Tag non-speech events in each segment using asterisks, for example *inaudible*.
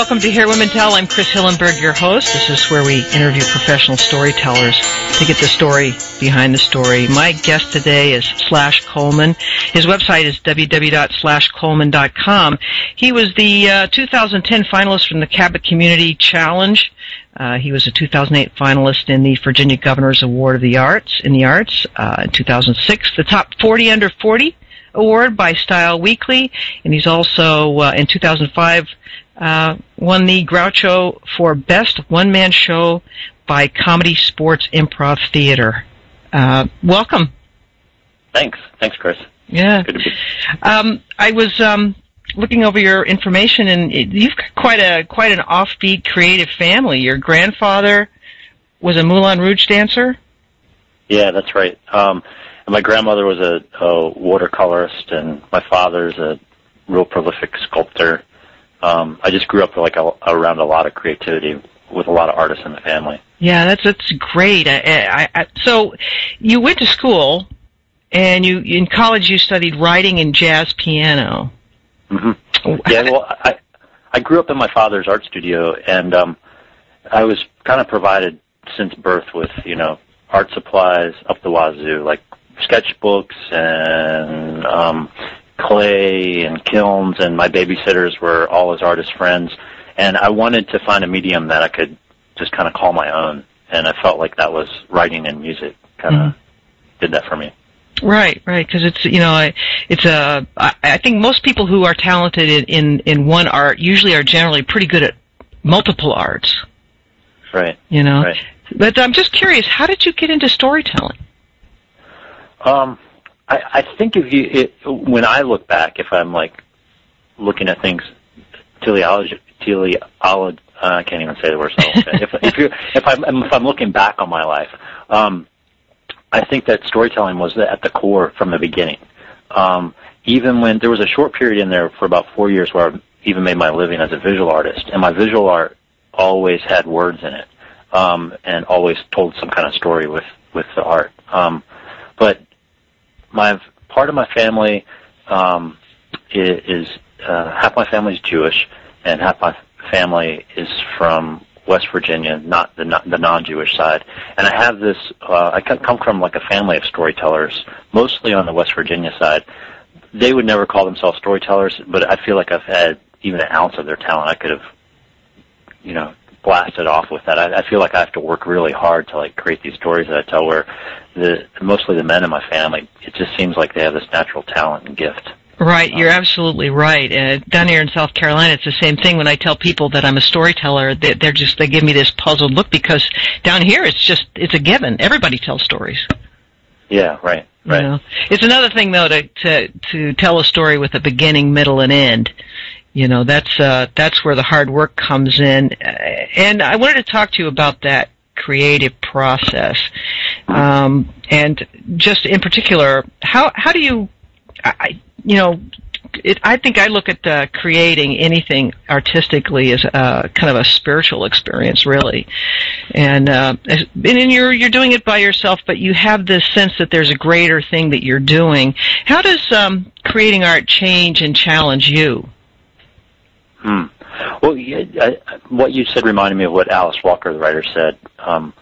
welcome to Here Women Tell. I'm Chris Hillenberg, your host. This is where we interview professional storytellers to get the story behind the story. My guest today is Slash Coleman. His website is www.slashcoleman.com. He was the uh, 2010 finalist from the Cabot Community Challenge. Uh, he was a 2008 finalist in the Virginia Governor's Award of the Arts in the Arts. Uh, in 2006, the top 40 under 40 award by Style Weekly, and he's also uh, in 2005 uh, won the Groucho for Best One Man Show by Comedy Sports Improv Theater. Uh, welcome. Thanks. Thanks, Chris. Yeah. Good to be. Um, I was um, looking over your information, and you've got quite a quite an offbeat, creative family. Your grandfather was a Moulin Rouge dancer. Yeah, that's right. Um, and my grandmother was a, a watercolorist, and my father's a real prolific sculptor. Um, I just grew up like a, around a lot of creativity with a lot of artists in the family. Yeah, that's that's great. I, I, I, so, you went to school, and you in college you studied writing and jazz piano. hmm Yeah, well, I I grew up in my father's art studio, and um, I was kind of provided since birth with you know art supplies up the wazoo, like sketchbooks and um, clay and kilns, and my babysitters were all his artist friends. And I wanted to find a medium that I could just kind of call my own, and I felt like that was writing and music kind of did that for me. Right, right, because it's you know I- it's a I I think most people who are talented in, in in one art usually are generally pretty good at multiple arts. Right. You know, Right. but I'm just curious, how did you get into storytelling? Um, I, I think if you, it, when I look back, if I'm like looking at things teleology, teleology, uh, I can't even say the word. So *laughs* if if you if I'm if I'm looking back on my life, um, I think that storytelling was at the core from the beginning. Um, even when there was a short period in there for about four years where I even made my living as a visual artist, and my visual art always had words in it, um, and always told some kind of story with with the art. Um, but my part of my family um, is, uh, half my family is Jewish, and half my family is from West Virginia, not the the non-Jewish side. And I have this. Uh, I come from like a family of storytellers, mostly on the West Virginia side. They would never call themselves storytellers, but I feel like I've had even an ounce of their talent. I could have, you know, blasted off with that. I, I feel like I have to work really hard to like create these stories that I tell. Where the mostly the men in my family, it just seems like they have this natural talent and gift. Right, you're absolutely right. Uh, down here in South Carolina, it's the same thing. When I tell people that I'm a storyteller, they, they're just they give me this puzzled look because down here it's just it's a given. Everybody tells stories. Yeah, right, You right. know, it's another thing though to to to tell a story with a beginning, middle, and end. You know, that's uh, that's where the hard work comes in. And I wanted to talk to you about that creative process, um, and just in particular, how how do you, I, you know. It, I think I look at uh, creating anything artistically as uh, kind of a spiritual experience, really and uh, and you're you're doing it by yourself, but you have this sense that there's a greater thing that you're doing. How does um, creating art change and challenge you? Hmm. Well, yeah, I, what you said reminded me of what Alice Walker, the writer, said. Um,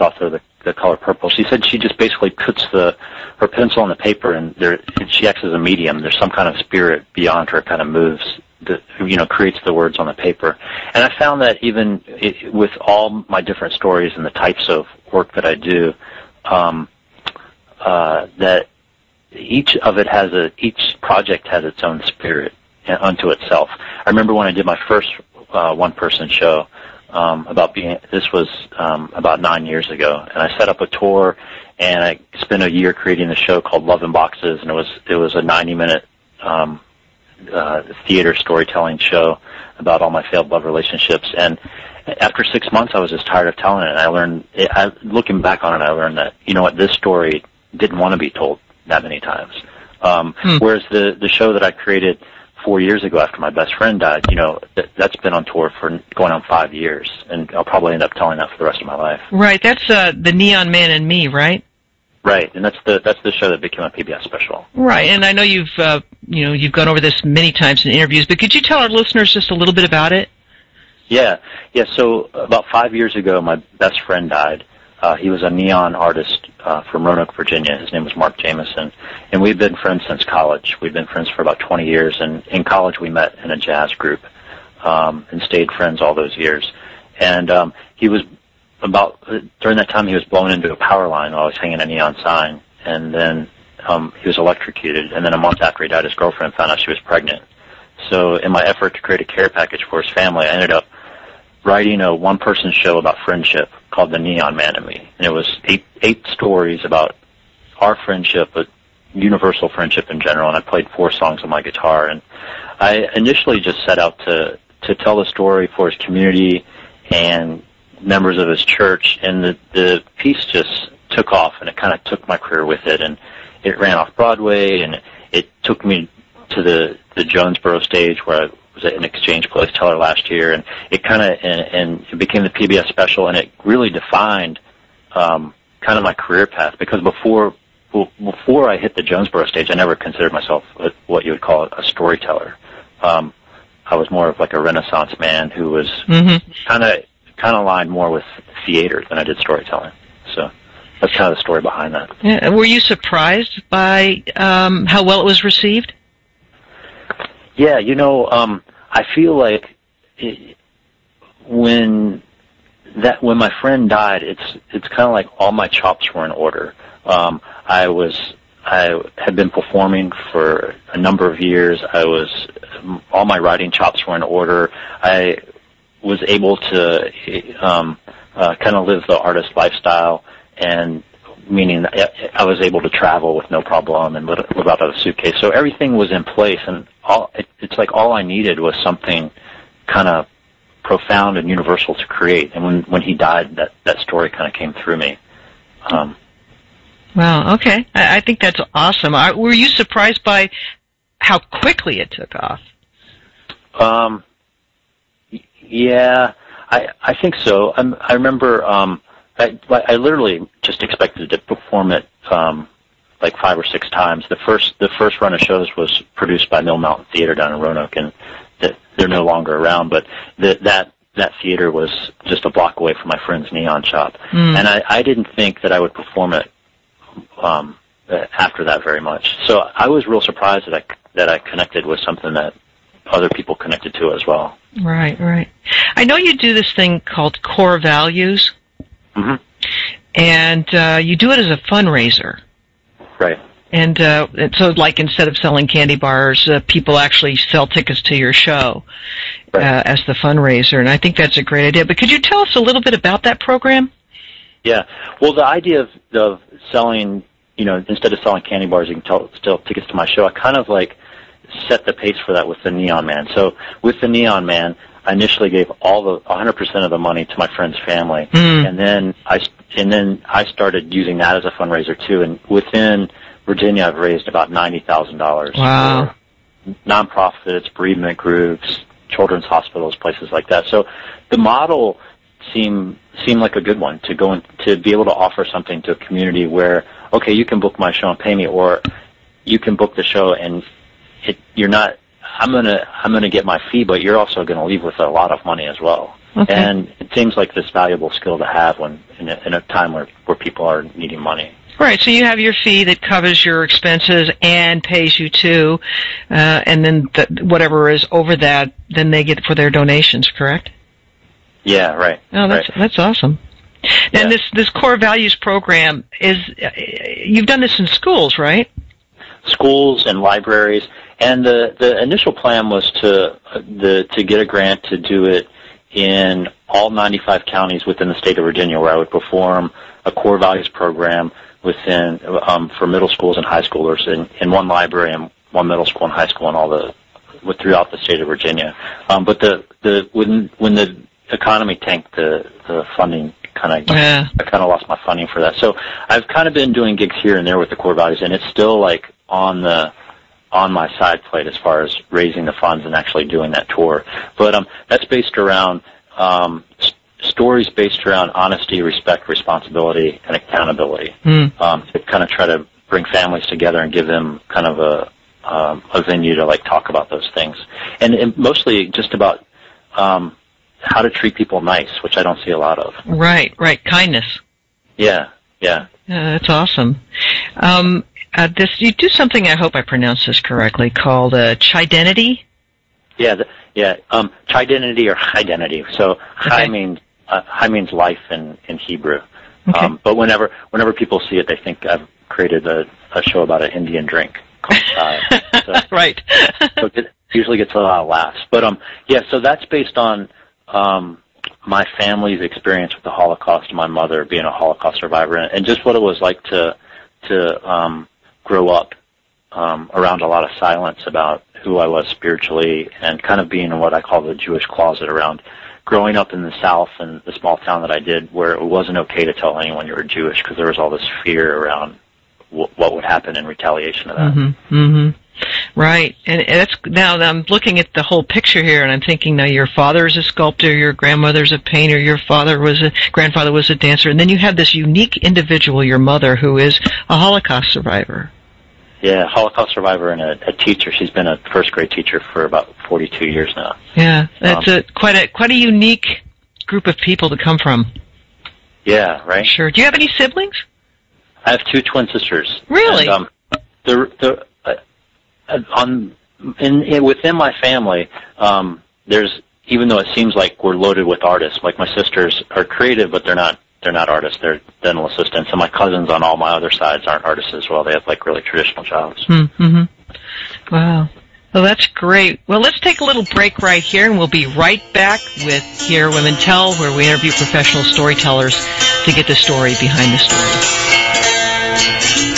author of the, the Color Purple. She said she just basically puts the her pencil on the paper, and there she acts as a medium. There's some kind of spirit beyond her, kind of moves. That you know creates the words on the paper, and I found that even it, with all my different stories and the types of work that I do, um, uh, that each of it has a each project has its own spirit unto itself. I remember when I did my first uh, one person show um, about being this was um, about nine years ago, and I set up a tour and I spent a year creating the show called Love in Boxes, and it was it was a ninety minute um, uh, theater storytelling show about all my failed love relationships and. After six months, I was just tired of telling it, and I learned. I, looking back on it, I learned that you know what, this story didn't want to be told that many times. Um, Hmm. Whereas the the show that I created four years ago after my best friend died, you know, th- that's been on tour for going on five years, and I'll probably end up telling that for the rest of my life. Right, that's uh, the Neon Man and Me, right? Right, and that's the that's the show that became a PBS special. Right, and I know you've uh, you know you've gone over this many times in interviews, but could you tell our listeners just a little bit about it? Yeah, yeah. So about five years ago, my best friend died. Uh, he was a neon artist uh, from Roanoke, Virginia. His name was Mark Jameson, and we've been friends since college. We've been friends for about 20 years, and in college we met in a jazz group um, and stayed friends all those years. And um, he was about during that time he was blown into a power line while I was hanging a neon sign, and then um, he was electrocuted. And then a month after he died, his girlfriend found out she was pregnant. So in my effort to create a care package for his family, I ended up writing a one-person show about friendship called The Neon Man and Me, and it was eight eight stories about our friendship, but universal friendship in general. And I played four songs on my guitar, and I initially just set out to to tell the story for his community and members of his church, and the the piece just took off, and it kind of took my career with it, and it ran off Broadway, and it took me to the the Jonesborough stage where I was at an exchange place teller last year, and it kind of and, and it became the PBS special, and it really defined um, kind of my career path because before before I hit the Jonesborough stage, I never considered myself a, what you would call a storyteller. Um, I was more of like a Renaissance man who was kind of kind of aligned more with theater than I did storytelling. So that's kind of the story behind that. Yeah. Were you surprised by um, how well it was received? Yeah, you know, um, I feel like it, when that when my friend died, it's it's kind of like all my chops were in order. Um, I was I had been performing for a number of years. I was all my writing chops were in order. I was able to um, uh, kind of live the artist lifestyle, and meaning I was able to travel with no problem and live, out of a suitcase. So everything was in place, and all it, it's like all I needed was something kind of profound and universal to create. And when when he died, that that story kind of came through me. Um, wow. Okay. I, I think that's awesome. Are, were you surprised by how quickly it took off? Um. Yeah, I I think so. I'm, I remember. Um, I, I literally just expected to perform it um, like five or six times. The first the first run of shows was produced by Mill Mountain Theater down in Roanoke, and they're no longer around. But the, that that theater was just a block away from my friend's neon shop, mm. and I, I didn't think that I would perform it um, after that very much. So I was real surprised that I that I connected with something that other people connected to as well. Right, right. I know you do this thing called core values. Mm-hmm. And uh, you do it as a fundraiser. Right. And uh, so, like, instead of selling candy bars, uh, people actually sell tickets to your show right. uh, as the fundraiser. And I think that's a great idea. But could you tell us a little bit about that program? Yeah. Well, the idea of, of selling, you know, instead of selling candy bars, you can tell, sell tickets to my show. I kind of like set the pace for that with the Neon Man. So with the Neon Man, I initially gave all the 100% of the money to my friend's family, mm. and then I and then I started using that as a fundraiser too. And within Virginia, I've raised about ninety thousand dollars wow. for nonprofits, bereavement groups, children's hospitals, places like that. So the model seemed seemed like a good one to go in, to be able to offer something to a community where okay, you can book my show and pay me, or you can book the show and it, you're not I'm gonna I'm gonna get my fee, but you're also gonna leave with a lot of money as well. Okay. And it seems like this valuable skill to have when in a, in a time where where people are needing money. Right. So you have your fee that covers your expenses and pays you too, uh, and then the, whatever is over that, then they get for their donations. Correct. Yeah. Right. Oh, that's right. that's awesome. Yeah. And this this core values program is uh, you've done this in schools, right? Schools and libraries and the the initial plan was to uh, the to get a grant to do it in all 95 counties within the state of Virginia, where I would perform a core values program within um, for middle schools and high schoolers in, in one library and one middle school and high school and all the throughout the state of Virginia. Um, but the the when when the economy tanked, the the funding kind of yeah. I kind of lost my funding for that. So I've kind of been doing gigs here and there with the core values, and it's still like on the on my side plate as far as raising the funds and actually doing that tour. But um, that's based around um, s- stories based around honesty, respect, responsibility, and accountability. Mm. Um, to kind of try to bring families together and give them kind of a um, a venue to like talk about those things, and, and mostly just about um, how to treat people nice, which I don't see a lot of. Right, right. Kindness. Yeah, yeah. Yeah, that's awesome. Um, uh, this you do something. I hope I pronounced this correctly. Called uh, chidenity. Yeah, the, yeah. Um, chidenity or identity. So Okay. chai means uh, chai means life in in Hebrew. Okay. Um, but whenever whenever people see it, they think I've created a, a show about an Indian drink called chai. *laughs* so, right. so it usually gets a lot of laughs. But um, yeah. So that's based on um, my family's experience with the Holocaust. My mother being a Holocaust survivor, and, and just what it was like to to um, grow up um, around a lot of silence about who I was spiritually, and kind of being in what I call the Jewish closet around growing up in the South and the small town that I did, where it wasn't okay to tell anyone you were Jewish because there was all this fear around w- what would happen in retaliation of that. Mm-hmm. Mm-hmm. Right, and that's now I'm looking at the whole picture here, and I'm thinking now your father is a sculptor, your grandmother's a painter, your father was a grandfather was a dancer, and then you have this unique individual, your mother, who is a Holocaust survivor. Yeah, Holocaust survivor and a, a teacher. She's been a first grade teacher for about 42 years now. Yeah, that's Um, a quite a quite a unique group of people to come from. Yeah, right. Sure. Do you have any siblings? I have two twin sisters. Really? And, um, the the uh, uh, on in, in within my family, um, there's even though it seems like we're loaded with artists. Like my sisters are creative, but they're not. They're not artists. They're dental assistants. And my cousins on all my other sides aren't artists as well. They have like really traditional jobs. Mm-hmm. Wow. Well, that's great. Well, let's take a little break right here, and we'll be right back with Here Women Tell, where we interview professional storytellers to get the story behind the story.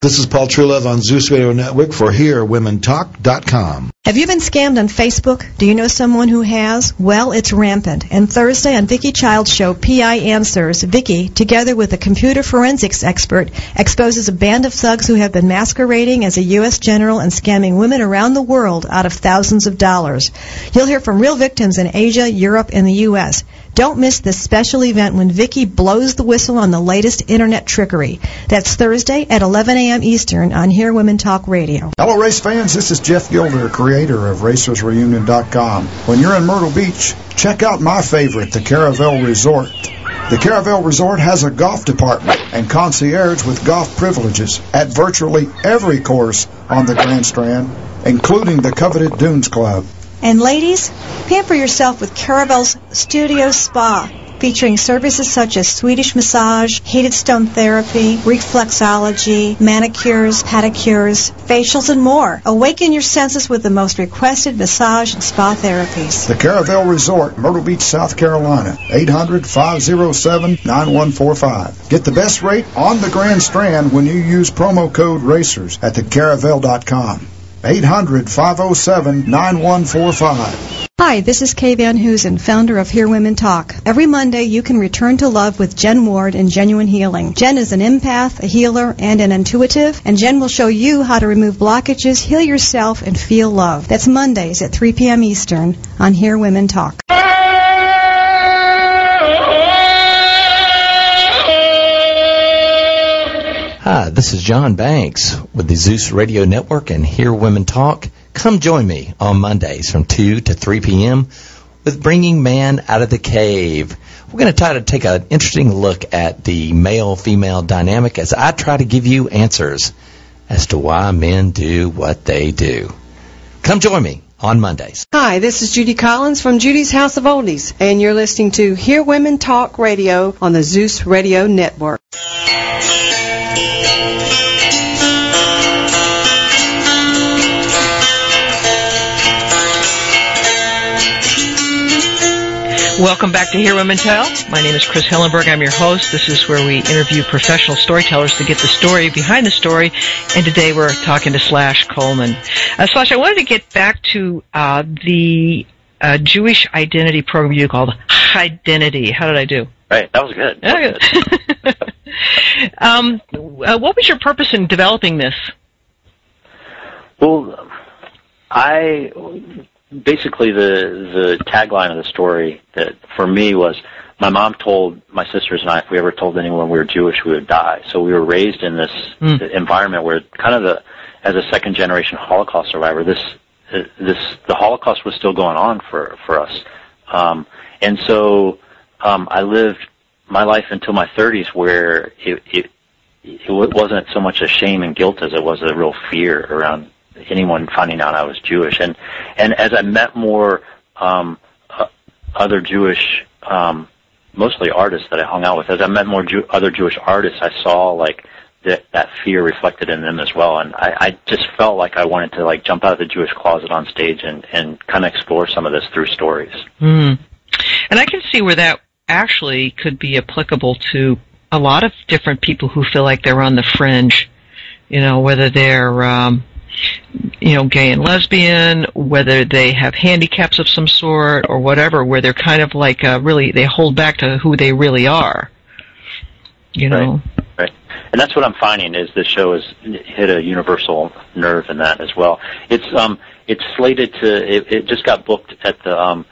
This is Paul Truelove on Zeus Radio Network for HereWomenTalk.com. Have you been scammed on Facebook? Do you know someone who has? Well, it's rampant. And Thursday on Vicki Child's show, PI Answers, Vicki, together with a computer forensics expert, exposes a band of thugs who have been masquerading as a U.S. general and scamming women around the world out of thousands of dollars. You'll hear from real victims in Asia, Europe, and the U.S. Don't miss this special event when Vicki blows the whistle on the latest internet trickery. That's Thursday at 11 a.m. Eastern on Here Women Talk Radio. Hello, race fans. This is Jeff Gilder, creator of RacersReunion.com. When you're in Myrtle Beach, check out my favorite, the Caravel Resort. The Caravel Resort has a golf department and concierge with golf privileges at virtually every course on the Grand Strand, including the coveted Dunes Club. And ladies, pamper yourself with Caravel's Studio Spa, featuring services such as Swedish massage, heated stone therapy, reflexology, manicures, pedicures, facials, and more. Awaken your senses with the most requested massage and spa therapies. The Caravel Resort, Myrtle Beach, South Carolina. 800 507 9145. Get the best rate on the Grand Strand when you use promo code RACERS at thecaravel.com. 800 507 9145. Hi, this is Kay Van Hoosen, founder of Here Women Talk. Every Monday, you can return to love with Jen Ward in Genuine Healing. Jen is an empath, a healer, and an intuitive, and Jen will show you how to remove blockages, heal yourself, and feel love. That's Mondays at 3 p.m. Eastern on Here Women Talk. Hi, this is John Banks with the Zeus Radio Network and Here Women Talk. Come join me on Mondays from 2 to 3 p.m. with Bringing Man Out of the Cave. We're going to try to take an interesting look at the male-female dynamic as I try to give you answers as to why men do what they do. Come join me on Mondays. Hi, this is Judy Collins from Judy's House of Oldies, and you're listening to Here Women Talk Radio on the Zeus Radio Network. Welcome back to Here Women Tell. My name is Chris Hillenberg. I'm your host. This is where we interview professional storytellers to get the story behind the story. And today we're talking to Slash Coleman. Uh, Slash, I wanted to get back to uh, the uh, Jewish identity program you called Identity. How did I do? Right. That was good. That was good. *laughs* um, uh, what was your purpose in developing this? Well, I basically the the tagline of the story that for me was my mom told my sisters and I if we ever told anyone we were Jewish, we would die. So we were raised in this Mm. environment where kind of the as a second generation Holocaust survivor, this this the Holocaust was still going on for for us, um, and so um, I lived my life until my 30s where it, it it wasn't so much a shame and guilt as it was a real fear around anyone finding out I was Jewish, and and as I met more um, uh, other Jewish, um, mostly artists that I hung out with, as I met more Jew- other Jewish artists, I saw like that that fear reflected in them as well, and I, I just felt like I wanted to like jump out of the Jewish closet on stage and and kind of explore some of this through stories. Mm. And I can see where that actually could be applicable to a lot of different people who feel like they're on the fringe. You know, whether they're, um, you know, gay and lesbian, whether they have handicaps of some sort or whatever, where they're kind of like uh, really, they hold back to who they really are. You know? Right. And that's what I'm finding is this show has hit a universal nerve in that as well. It's um it's slated to it, it just got booked at the um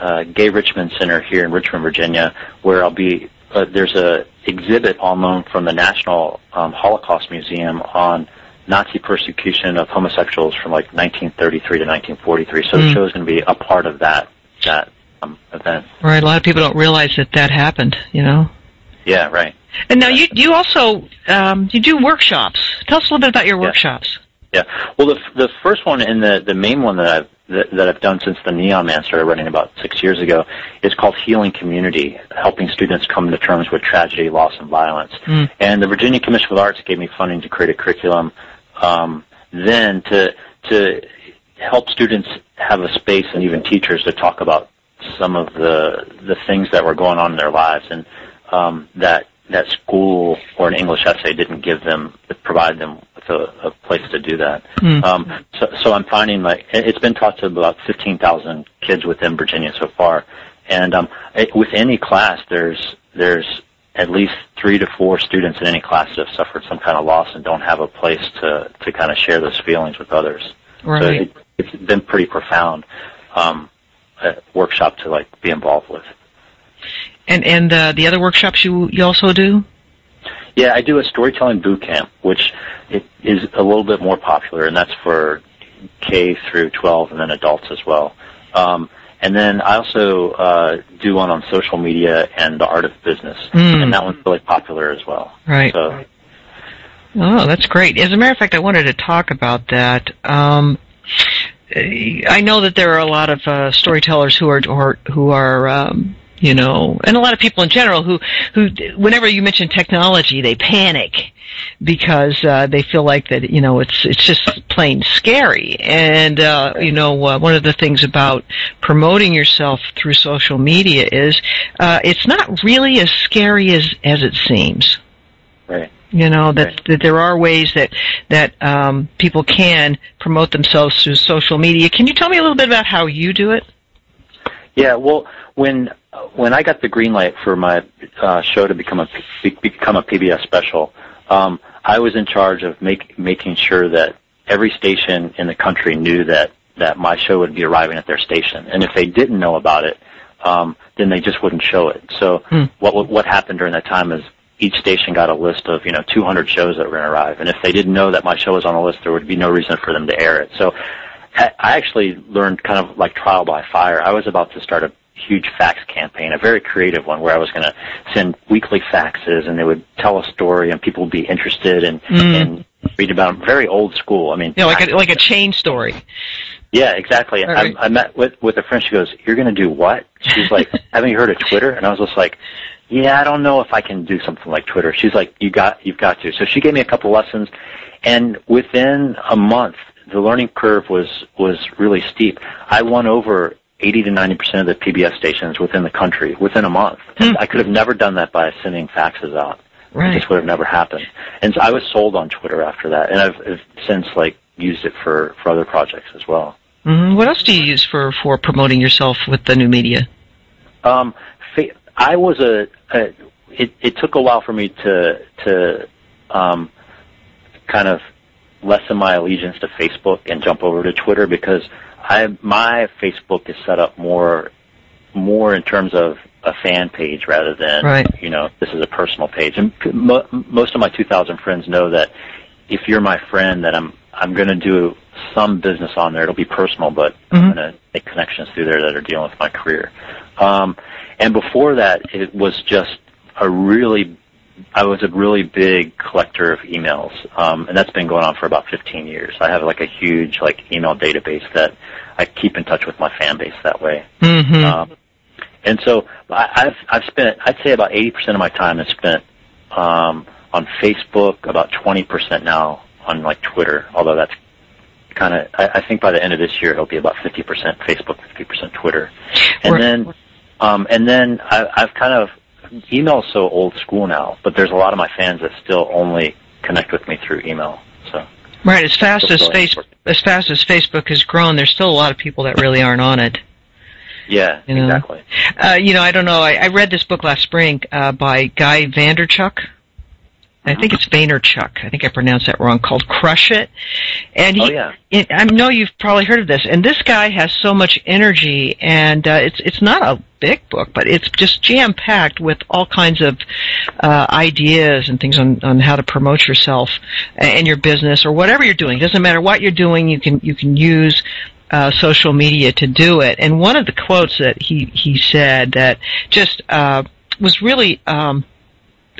uh, Gay Richmond Center here in Richmond, Virginia, where I'll be. Uh, there's a exhibit on known from the National um, Holocaust Museum on Nazi persecution of homosexuals from like 1933 to 1943. So the Mm. show is going to be a part of that that um, event. Right. A lot of people don't realize that that happened, you know? Yeah, right. And now you, you also, um, you do workshops. Tell us a little bit about your Yeah. workshops. Yeah. Well, the the first one and the the main one that I've that, that I've done since the Neon Man started running about six years ago is called Healing Community, helping students come to terms with tragedy, loss, and violence. Mm. And the Virginia Commission of Arts gave me funding to create a curriculum. Um, then to to help students have a space and even teachers to talk about some of the the things that were going on in their lives and um, that that school or an English essay didn't give them provide them with a, a place to do that. Mm. Um, so, so I'm finding like it- it's been taught to about 15,000 kids within Virginia so far, and um, it, with any class, there's there's at least three to four students in any class that have suffered some kind of loss and don't have a place to to kind of share those feelings with others. So Right. it, it's been pretty profound um, workshop to like be involved with. And and uh, the other workshops you you also do? Yeah, I do a storytelling boot camp, which it is a little bit more popular, and that's for K through 12 and then adults as well. Um, and then I also uh, do one on social media and the art of business, Mm. and that one's really popular as well. Right. So Oh, that's great. As a matter of fact, I wanted to talk about that. Um, I know that there are a lot of uh, storytellers who are, who are, um, you know, and a lot of people in general who, who, whenever you mention technology, they panic because uh, they feel like that, you know, it's it's just plain scary. And uh, you know, uh, one of the things about promoting yourself through social media is uh, it's not really as scary as as it seems right. you know that, Right. that there are ways that that um, people can promote themselves through social media. Can you tell me a little bit about how you do it? Yeah, well, when when I got the green light for my uh, show to become a become a PBS special, um, I was in charge of make, making sure that every station in the country knew that that my show would be arriving at their station, and if they didn't know about it, um, then they just wouldn't show it. So Hmm. what what what happened during that time is each station got a list of you know 200 shows that were going to arrive, and if they didn't know that my show was on the list, there would be no reason for them to air it. So I I actually learned kind of like trial by fire. I was about to start a huge fax campaign, a very creative one, where I was going to send weekly faxes, and they would tell a story, and people would be interested and Mm. and read about them. Very old school. I mean, know, like a, like a chain story. yeah, exactly. Right. I, I met with with a friend. She goes, "You're going to do what?" She's like, *laughs* "Haven't you heard of Twitter?" And I was just like, "Yeah, I don't know if I can do something like Twitter." She's like, "You got, you've got to." So she gave me a couple lessons, and within a month, the learning curve was was really steep. I won over. 80 to 90 percent of the PBS stations within the country within a month. Hmm. I could have never done that by sending faxes out. It Right. just would have never happened. And so I was sold on Twitter after that, and I've, I've since like used it for for other projects as well. hmm What else do you use for for promoting yourself with the new media? Um, I was a, a it, it took a while for me to to um, kind of lessen my allegiance to Facebook and jump over to Twitter because I my Facebook is set up more more in terms of a fan page rather than Right. you know this is a personal page. And mo- most of my 2,000 friends know that if you're my friend, that I'm I'm going to do some business on there. It'll be personal, but I'm Mhm. going to make connections through there that are dealing with my career. Um, and before that, it was just a really I was a really big collector of emails, um, and that's been going on for about 15 years. I have like a huge like email database that I keep in touch with my fan base that way. hmm Um, and so I, I've I've spent I'd say about 80% of my time is spent um, on Facebook, about 20% now on like Twitter. Although that's kind of I, I think by the end of this year it'll be about 50% Facebook, 50% Twitter, and Right. then um, and then I, I've kind of email's so old school now, but there's a lot of my fans that still only connect with me through email. So Right. As fast as face, important. as fast as Facebook has grown, there's still a lot of people that really aren't on it. yeah, You know. exactly. Uh, you know, I don't know. I, I read this book last spring uh, by Guy Vanderchuk. I think it's Vaynerchuk. I think I pronounced that wrong. Called "Crush It," and he. Oh yeah. it, I know you've probably heard of this, and this guy has so much energy, and uh, it's it's not a big book, but it's just jam packed with all kinds of uh, ideas and things on on how to promote yourself and your business or whatever you're doing. It doesn't matter what you're doing, you can you can use uh, social media to do it. And one of the quotes that he he said that just uh, was really. Um,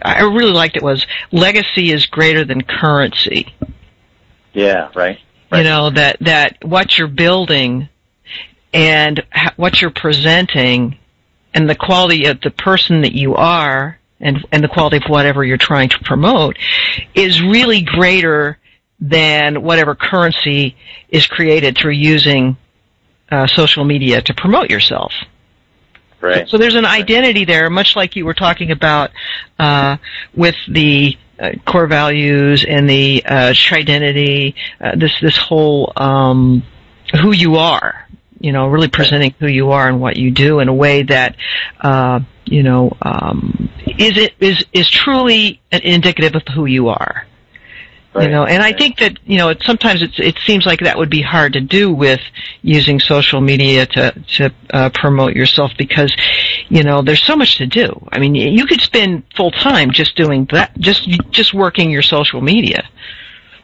I really liked it was legacy is greater than currency Yeah. Right. you know that that what you're building and what you're presenting and the quality of the person that you are and and the quality of whatever you're trying to promote is really greater than whatever currency is created through using uh, social media to promote yourself. Right. So there's an identity there, much like you were talking about uh, with the uh, core values and the uh, identity. Uh, this this whole um, who you are. You know, really presenting who you are and what you do in a way that uh, you know um, is it is is truly indicative of who you are. Right. You know, and I think that you know, it, sometimes it's, it seems like that would be hard to do with using social media to to uh, promote yourself because, you know, there's so much to do. I mean, you could spend full time just doing that, just just working your social media.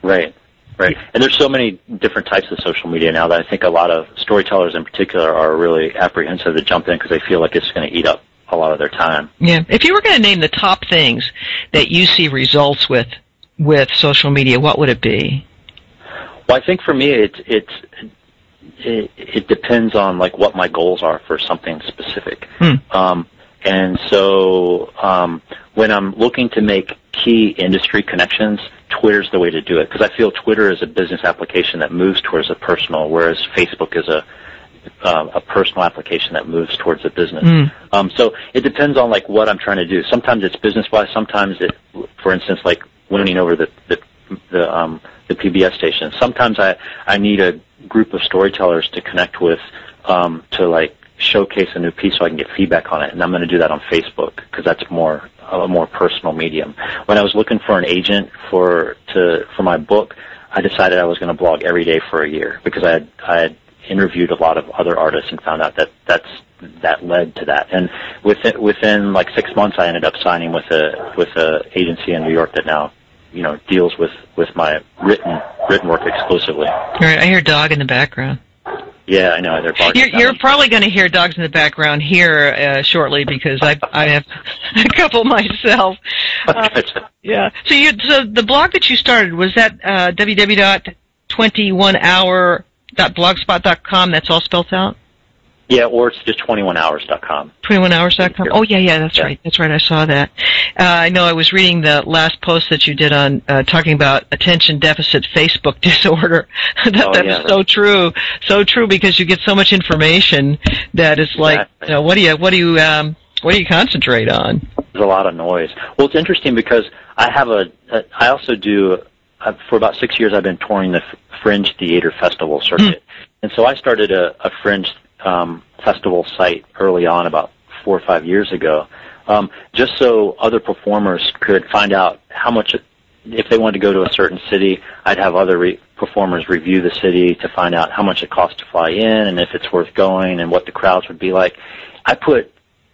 Right, right. And there's so many different types of social media now that I think a lot of storytellers in particular are really apprehensive to jump in because they feel like it's going to eat up a lot of their time. Yeah. If you were going to name the top things that you see results with with social media, what would it be? Well, I think for me, it's it's it, it depends on like what my goals are for something specific. Hmm. Um, and so um, when I'm looking to make key industry connections, Twitter's the way to do it because I feel Twitter is a business application that moves towards a personal, whereas Facebook is a uh, a personal application that moves towards a business. Mm. Um, so it depends on like what I'm trying to do. Sometimes it's business wise. Sometimes it, for instance, like winning over the the the, um, the PBS station. Sometimes I I need a group of storytellers to connect with um, to like showcase a new piece so I can get feedback on it, and I'm going to do that on Facebook because that's more a more personal medium. When I was looking for an agent for to for my book, I decided I was going to blog every day for a year because I had I had interviewed a lot of other artists and found out that that's that led to that. And within within like six months, I ended up signing with a with a agency in New York that now you know deals with with my written written work exclusively. All right, I hear dog in the background. Yeah, I know they're barking. You're, you're probably going to hear dogs in the background here uh, shortly because I I have *laughs* a couple myself. *laughs* Uh, Gotcha. yeah. So you so the blog that you started was that uh, www.21hour.blogspot.com. That's all spelled out. Yeah, or it's just 21hours.com. 21hours.com. Oh yeah, yeah, that's Yeah. right. That's right. I saw that. Uh, I know. I was reading the last post that you did on uh, talking about attention deficit Facebook *laughs* disorder. that Oh, that yeah, is so true, so true because you get so much information that it's like, Exactly. you know, what do you, what do you, um, what do you concentrate on? There's a lot of noise. Well, it's interesting because I have a. a I also do. Uh, for about six years, I've been touring the F- Fringe Theater Festival circuit, and so I started a, a Fringe um, festival site early on, about four or five years ago, um, just so other performers could find out how much. If they wanted to go to a certain city, I'd have other re- performers review the city to find out how much it costs to fly in and if it's worth going and what the crowds would be like. I put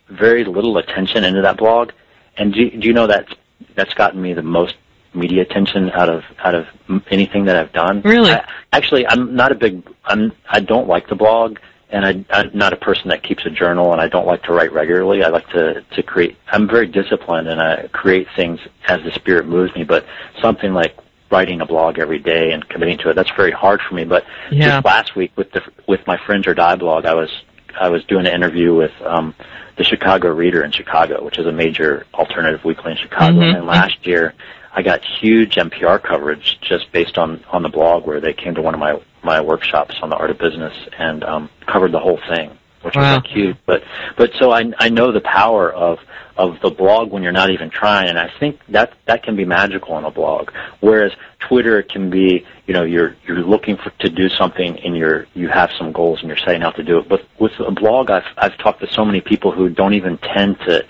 very little attention into that blog, and do, do you know that that's gotten me the most media attention out of out of anything that I've done. Really? I, actually, I'm not a big. I'm. I don't like the blog, and I, I'm not a person that keeps a journal, and I don't like to write regularly. I like to to create. I'm very disciplined, and I create things as the spirit moves me. But something like writing a blog every day and committing to it that's very hard for me. But Yeah. just last week with the with my Fringe or Die blog, I was I was doing an interview with um, the Chicago Reader in Chicago, which is a major alternative weekly in Chicago. Mhm. And last year, I got huge NPR coverage just based on on the blog where they came to one of my my workshops on the art of business and um, covered the whole thing, which Wow. was like huge. But but so I I know the power of of the blog when you're not even trying, and I think that that can be magical in a blog. Whereas Twitter can be, you know, you're you're looking for to do something and you're you have some goals and you're setting out to do it. But with a blog, I've I've talked to so many people who don't even tend to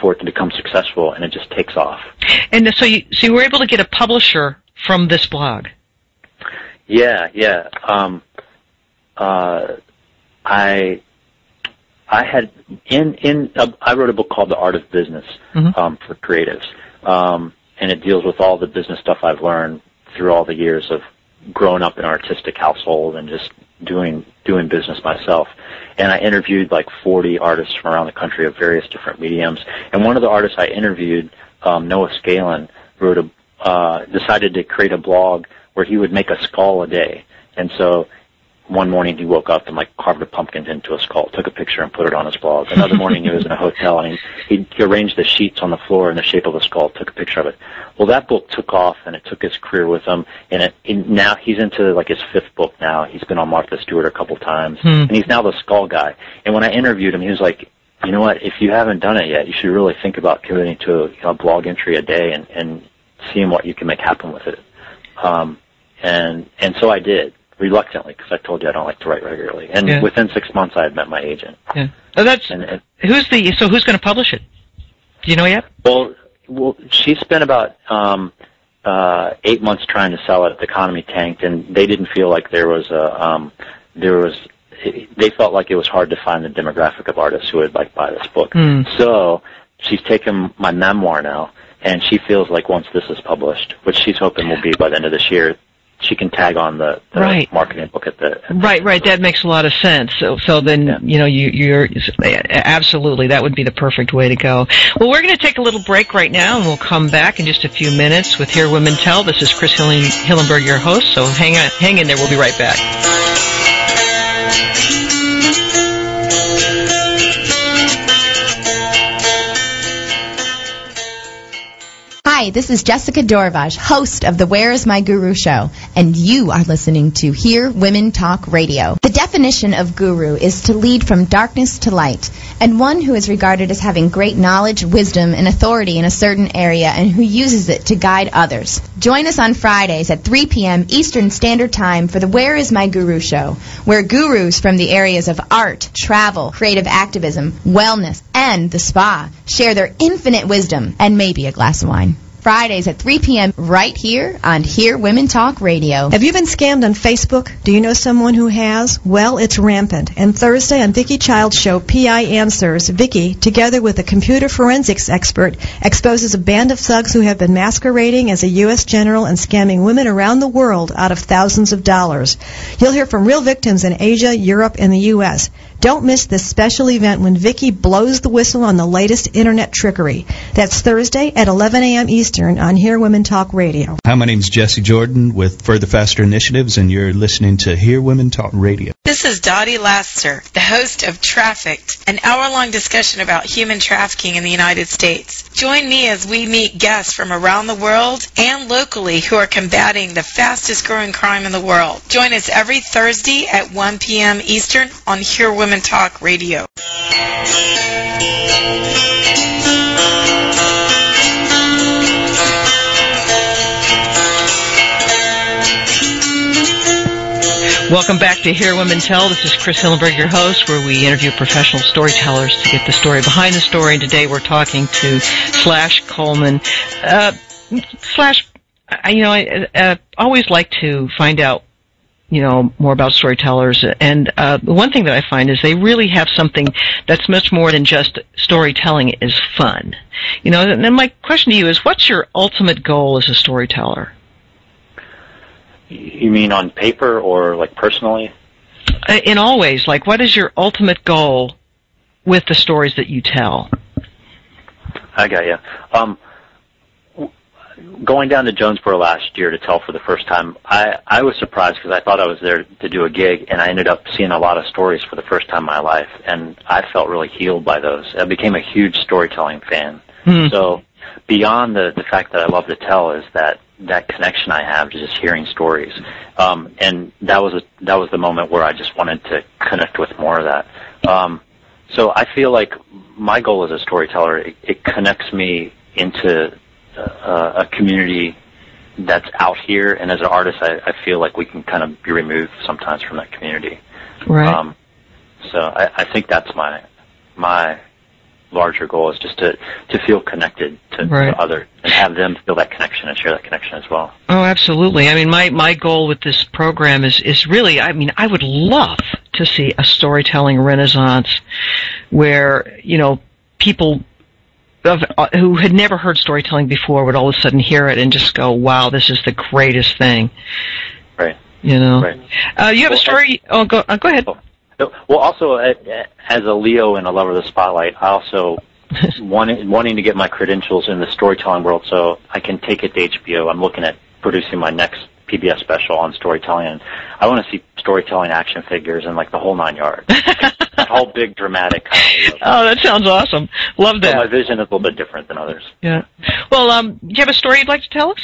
for it to become successful, and it just takes off. And so you so you were able to get a publisher from this blog. Yeah, yeah. Um, uh, I I had in in uh, I wrote a book called The Art of Business Mhm. um, for creatives, um, and it deals with all the business stuff I've learned through all the years of growing up in an artistic household and just doing doing business myself. And I interviewed like 40 artists from around the country of various different mediums. And one of the artists I interviewed, um, Noah Scalin, wrote a uh, decided to create a blog where he would make a skull a day. And so one morning he woke up and like carved a pumpkin into a skull, took a picture and put it on his blog. Another morning he was in a hotel and he, he arranged the sheets on the floor in the shape of a skull, took a picture of it. Well, that book took off and it took his career with him. And it, and now he's into like his fifth book now. He's been on Martha Stewart a couple times Hmm. and he's now the skull guy. And when I interviewed him, he was like, you know what? If you haven't done it yet, you should really think about committing to a, know, blog entry a day and, and seeing what you can make happen with it. Um, and and so I did reluctantly because I told you I don't like to write regularly. And Yeah. within six months, I had met my agent. Yeah. Oh, that's And, and who's the so who's going to publish it? Do you know yet? well, well, she spent about um, uh, eight months trying to sell it. The economy tanked, and they didn't feel like there was a um, there was. They felt like it was hard to find the demographic of artists who would like buy this book. Hmm. So she's taken my memoir now, and she feels like once this is published, which she's hoping will be by the end of this year, she can tag on the, the Right. marketing book at the. at Right, right. That makes a lot of sense. So, so then Yeah. you know you, you're absolutely that would be the perfect way to go. Well, we're going to take a little break right now, and we'll come back in just a few minutes with Here Women Tell. This is Chris Hillenberg, your host. So hang on, hang in there. We'll be right back. Hi, this is Jessica Dorvaj, host of the Where is My Guru show, and you are listening to Here Women Talk Radio. The definition of guru is to lead from darkness to light, and one who is regarded as having great knowledge, wisdom, and authority in a certain area and who uses it to guide others. Join us on Fridays at 3 p.m. Eastern Standard Time for the Where is My Guru show, where gurus from the areas of art, travel, creative activism, wellness, and the spa share their infinite wisdom and maybe a glass of wine. Fridays at 3 p.m. right here on Here Women Talk Radio. Have you been scammed on Facebook? Do you know someone who has? Well, it's rampant. And Thursday on Vicki Child's show, PI Answers, Vicki, together with a computer forensics expert, exposes a band of thugs who have been masquerading as a U.S. general and scamming women around the world out of thousands of dollars. You'll hear from real victims in Asia, Europe, and the U.S. Don't miss this special event when Vicki blows the whistle on the latest internet trickery. That's Thursday at 11 a.m. Eastern on Here Women Talk Radio. Hi, my name is Jesse Jordan with Further Faster Initiatives, and you're listening to Here Women Talk Radio. This is Dottie Laster, the host of Trafficked, an hour-long discussion about human trafficking in the United States. Join me as we meet guests from around the world and locally who are combating the fastest growing crime in the world. Join us every Thursday at 1 p.m. Eastern on Hear Women Talk Radio. Welcome back to Here Women Tell. This is Chris Hillenberg, your host, where we interview professional storytellers to get the story behind the story. And today we're talking to Slash Coleman. Uh, Slash, I, you know, I uh, always like to find out you know more about storytellers. And uh, one thing that I find is they really have something that's much more than just storytelling is fun. You know and then my question to you is what's your ultimate goal as a storyteller? You mean on paper or like personally? Uh, in all ways. Like what is your ultimate goal with the stories that you tell? I got you. Um, going down to Jonesborough last year to tell for the first time, I, I was surprised because I thought I was there to do a gig, and I ended up seeing a lot of stories for the first time in my life, and I felt really healed by those. I became a huge storytelling fan. Hmm. So beyond the the fact that I love to tell is that that connection I have to just hearing stories, um, and that was a, that was the moment where I just wanted to connect with more of that. Um, so I feel like my goal as a storyteller it, it connects me into uh, a community that's out here, and as an artist, I, I feel like we can kind of be removed sometimes from that community. right Um, so I, I think that's my my larger goal is just to to feel connected to, Right. to others and have them feel that connection and share that connection as well. Oh, absolutely. I mean, my, my goal with this program is, is really, I mean, I would love to see a storytelling renaissance where, you know, people of, uh, who had never heard storytelling before would all of a sudden hear it and just go, wow, this is the greatest thing. Right. You know? Right. Uh, you have a Well, story? Oh, go, uh, go ahead. Well, also uh, as a Leo and a lover of the spotlight, I also *laughs* wanting wanting to get my credentials in the storytelling world, so I can take it to HBO. I'm looking at producing my next PBS special on storytelling, and I want to see storytelling action figures and like the whole nine yards, that whole *laughs* big dramatic kind of. Oh, that sounds awesome. Love that. So my vision is a little bit different than others. Yeah. Well, um, do you have a story you'd like to tell us?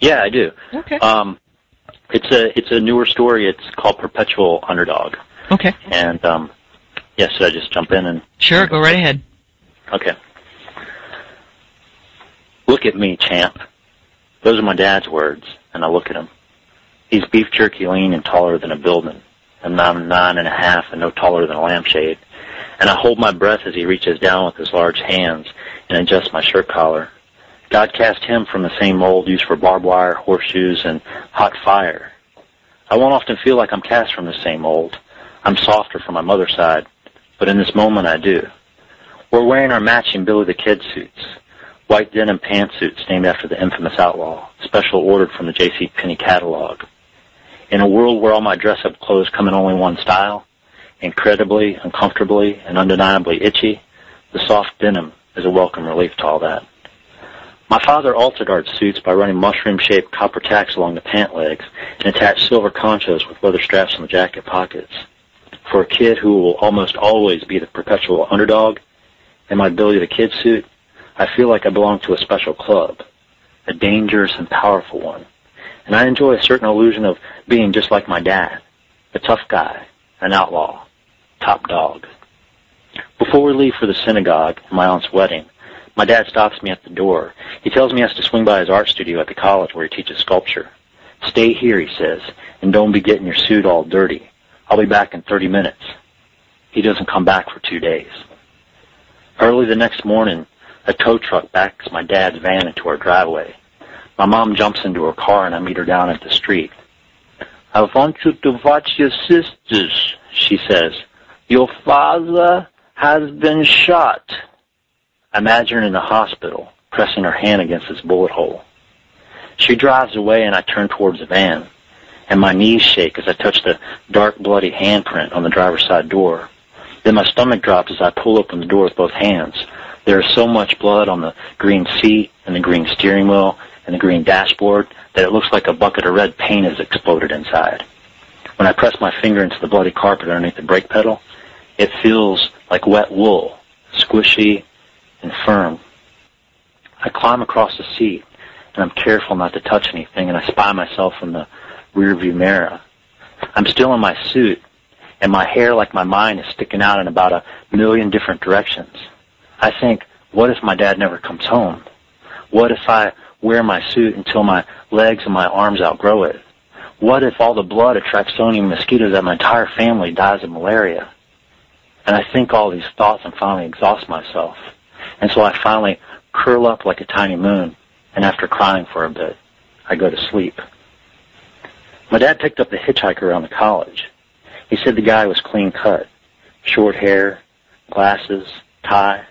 Yeah, I do. Okay. Um, it's a it's a newer story. It's called Perpetual Underdog, Okay. and um, yeah, should I just jump in and Sure, go right ahead. Okay. Look at me, champ. Those are my dad's words, and I look at him. He's beef jerky lean and taller than a building, and I'm nine and a half and no taller than a lampshade. And I hold my breath as he reaches down with his large hands and adjusts my shirt collar. God cast him from the same mold used for barbed wire, horseshoes, and hot fire. I won't often feel like I'm cast from the same mold. I'm softer from my mother's side, but in this moment I do. We're wearing our matching Billy the Kid suits, white denim pantsuits named after the infamous outlaw, special ordered from the J.C. Penney catalog. In a world where all my dress-up clothes come in only one style, incredibly, uncomfortably, and undeniably itchy, the soft denim is a welcome relief to all that. My father altered our suits by running mushroom-shaped copper tacks along the pant legs and attached silver conchos with leather straps on the jacket pockets. For a kid who will almost always be the perpetual underdog, in my Billy the Kid suit, I feel like I belong to a special club, a dangerous and powerful one. And I enjoy a certain illusion of being just like my dad, a tough guy, an outlaw, top dog. Before we leave for the synagogue and my aunt's wedding, my dad stops me at the door. He tells me he has to swing by his art studio at the college where he teaches sculpture. Stay here, he says, and don't be getting your suit all dirty. I'll be back in 30 minutes. He doesn't come back for two days. Early the next morning, a tow truck backs my dad's van into our driveway. My mom jumps into her car and I meet her down at the street. I want you to watch your sisters, she says. Your father has been shot. I imagine her in the hospital, pressing her hand against his bullet hole. She drives away and I turn towards the van, and my knees shake as I touch the dark, bloody handprint on the driver's side door. Then my stomach drops as I pull open the door with both hands. There is so much blood on the green seat and the green steering wheel and the green dashboard that it looks like a bucket of red paint has exploded inside. When I press my finger into the bloody carpet underneath the brake pedal, it feels like wet wool, squishy and firm. I climb across the seat, and I'm careful not to touch anything, and I spy myself in the rearview mirror. I'm still in my suit, and my hair, like my mind, is sticking out in about a million different directions. I think, what if my dad never comes home? What if I wear my suit until my legs and my arms outgrow it? What if all the blood attracts so many mosquitoes that my entire family dies of malaria? And I think all these thoughts and finally exhaust myself. And so I finally curl up like a tiny moon, and after crying for a bit, I go to sleep. My dad picked up the hitchhiker around the college. He said the guy was clean cut, short hair, glasses, tie.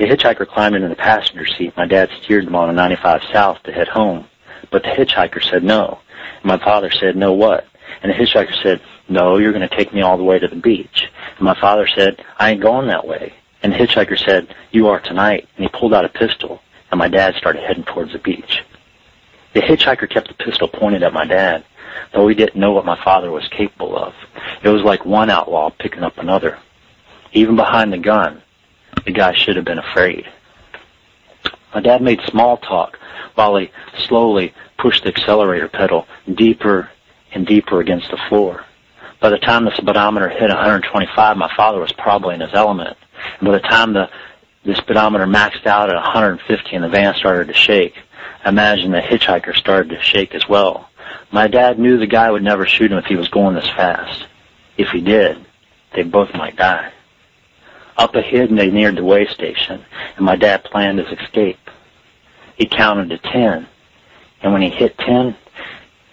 The hitchhiker climbed into the passenger seat. My dad steered them on a 95 South to head home, but the hitchhiker said no. And my father said, no what? And the hitchhiker said, no, you're going to take me all the way to the beach. And my father said, I ain't going that way. And the hitchhiker said, you are tonight. And he pulled out a pistol, and my dad started heading towards the beach. The hitchhiker kept the pistol pointed at my dad, though he didn't know what my father was capable of. It was like one outlaw picking up another. Even behind the gun, the guy should have been afraid. My dad made small talk while he slowly pushed the accelerator pedal deeper and deeper against the floor. By the time the speedometer hit 125, my father was probably in his element. And by the time the, the speedometer maxed out at 150 and the van started to shake, I imagine the hitchhiker started to shake as well. My dad knew the guy would never shoot him if he was going this fast. If he did, they both might die. Up ahead, and they neared the way station, and my dad planned his escape. He counted to ten, and when he hit ten,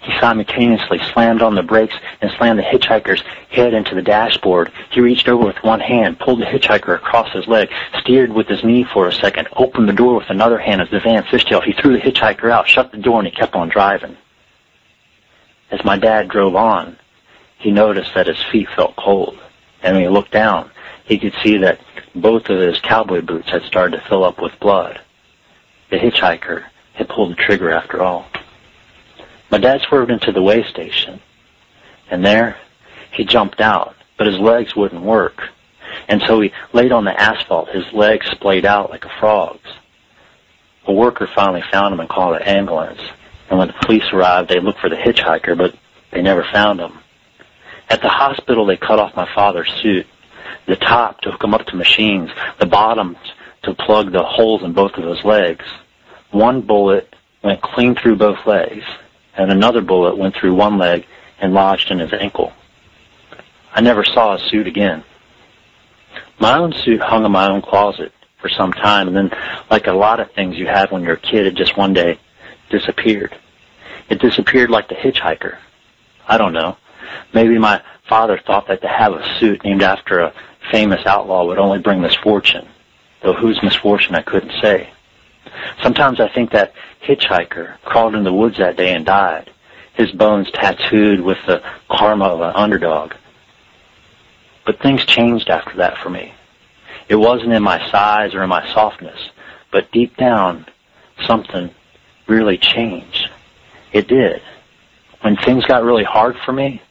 he simultaneously slammed on the brakes and slammed the hitchhiker's head into the dashboard. He reached over with one hand, pulled the hitchhiker across his leg, steered with his knee for a second, opened the door with another hand as the van fishtailed. He threw the hitchhiker out, shut the door, and he kept on driving. As my dad drove on, he noticed that his feet felt cold. And when he looked down, he could see that both of his cowboy boots had started to fill up with blood. The hitchhiker had pulled the trigger after all. My dad swerved into the way station, and there he jumped out, but his legs wouldn't work. And so he laid on the asphalt, his legs splayed out like a frog's. A worker finally found him and called an ambulance. And when the police arrived, they looked for the hitchhiker, but they never found him. At the hospital, they cut off my father's suit. The top to hook him up to machines, the bottom to plug the holes in both of those legs. One bullet went clean through both legs, and another bullet went through one leg and lodged in his ankle. I never saw his suit again. My own suit hung in my own closet for some time, and then, like a lot of things you have when you're a kid, it just one day disappeared. It disappeared like the hitchhiker. I don't know. Maybe my father thought that to have a suit named after a famous outlaw would only bring misfortune, though whose misfortune I couldn't say. Sometimes I think that hitchhiker crawled in the woods that day and died, his bones tattooed with the karma of an underdog. But things changed after that for me. It wasn't in my size or in my softness, but deep down, something really changed. It did. When things got really hard for me,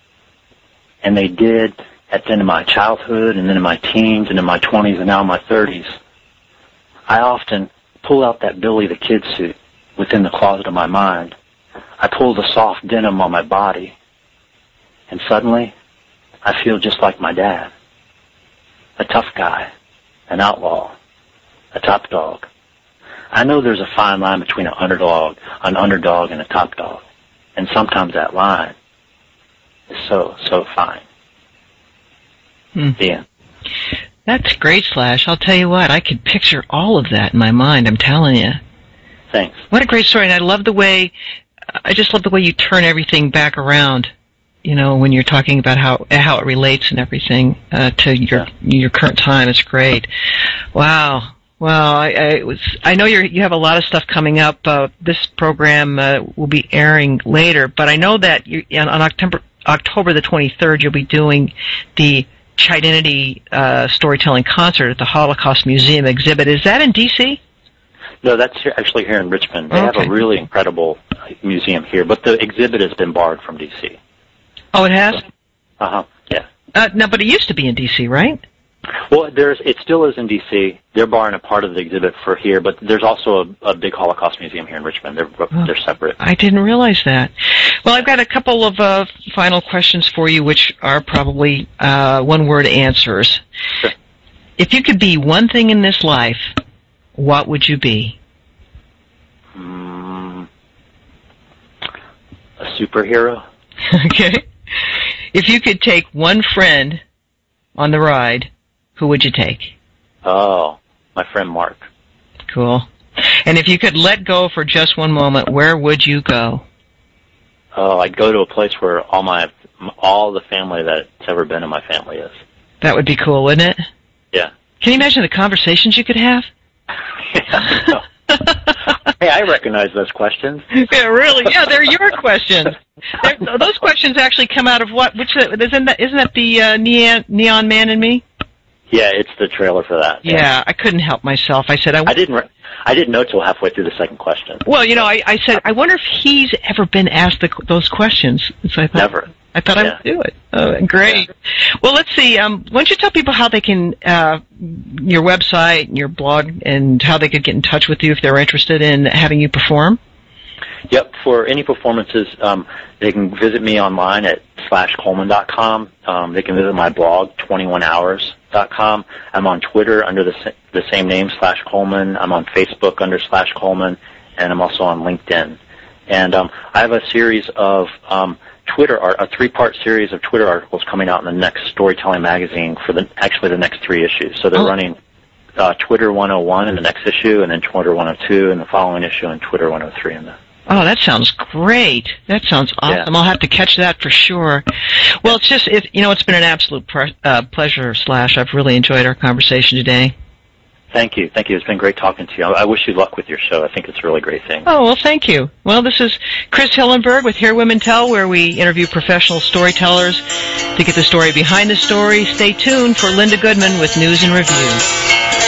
and they did at the end of my childhood and then in my teens and in my 20s and now in my 30s, I often pull out that Billy the Kid suit within the closet of my mind. I pull the soft denim on my body, and suddenly I feel just like my dad. A tough guy, an outlaw, a top dog. I know there's a fine line between an underdog, an underdog, and a top dog. And sometimes that line is so, so fine. Hmm. Yeah. That's great, Slash. I'll tell you what, I could picture all of that in my mind, I'm telling you. Thanks. What a great story, and I love the way, I just love the way you turn everything back around, you know, when you're talking about how, how it relates and everything, uh, to your, your current time. It's great. Wow. Well, I, I was. I know you you have a lot of stuff coming up. Uh, this program uh, will be airing later, but I know that you, on, on October October the 23rd, you'll be doing the Chidentity uh, storytelling concert at the Holocaust Museum exhibit. Is that in D.C.? No, that's here, actually here in Richmond. They have a really incredible museum here, but the exhibit has been barred from D.C. Oh, it has. Uh huh. Yeah. Uh, no, but it used to be in D.C., right? Well, there's it still is in D.C. They're barring a part of the exhibit for here, but there's also a, a big Holocaust museum here in Richmond. They're they're separate. I didn't realize that. Well, I've got a couple of uh, final questions for you, which are probably uh, one-word answers. Sure. If you could be one thing in this life, what would you be? Mm, a superhero. *laughs* okay. If you could take one friend on the ride, who would you take? Oh, my friend Mark. Cool. And if you could let go for just one moment, where would you go? oh, I'd go to a place where all my all the family that's ever been in my family is. That would be cool, wouldn't it? Yeah. Can you imagine the conversations you could have? *laughs* hey, I recognize those questions. Yeah, really. Yeah, they're your questions. They're, those questions actually come out of what? Which isn't that? Isn't that the uh, neon, neon Man and Me? Yeah, it's the trailer for that. Yeah, I couldn't help myself. I said I. I didn't. Re- I didn't know till halfway through the second question. Well, you know, I, I said I wonder if he's ever been asked the, those questions. So I thought, Never. I thought Yeah. I would do it. Oh, great. Well, let's see. Um, why don't you tell people how they can, uh, your website and your blog, and how they could get in touch with you if they're interested in having you perform? Yep. For any performances, um, they can visit me online at slashcoleman.com. Um, they can visit my blog, 21hours.com. I'm on Twitter under the, sa- the same name, slash Coleman. I'm on Facebook under slash Coleman, and I'm also on LinkedIn. And um, I have a series of um, Twitter art, a three-part series of Twitter articles coming out in the next Storytelling magazine for the actually the next three issues. So they're Oh. running uh, Twitter 101 in the next issue, and then Twitter 102 in the following issue, and Twitter 103 in the Oh, that sounds great. That sounds awesome. I'll have to catch that for sure. Well, it's just, it, you know, it's been an absolute pre- uh, pleasure, Slash. I've really enjoyed our conversation today. Thank you. Thank you. It's been great talking to you. I I wish you luck with your show. I think it's a really great thing. Oh, well, thank you. Well, this is Chris Hillenberg with Here Women Tell, where we interview professional storytellers to get the story behind the story. Stay tuned for Linda Goodman with news and reviews.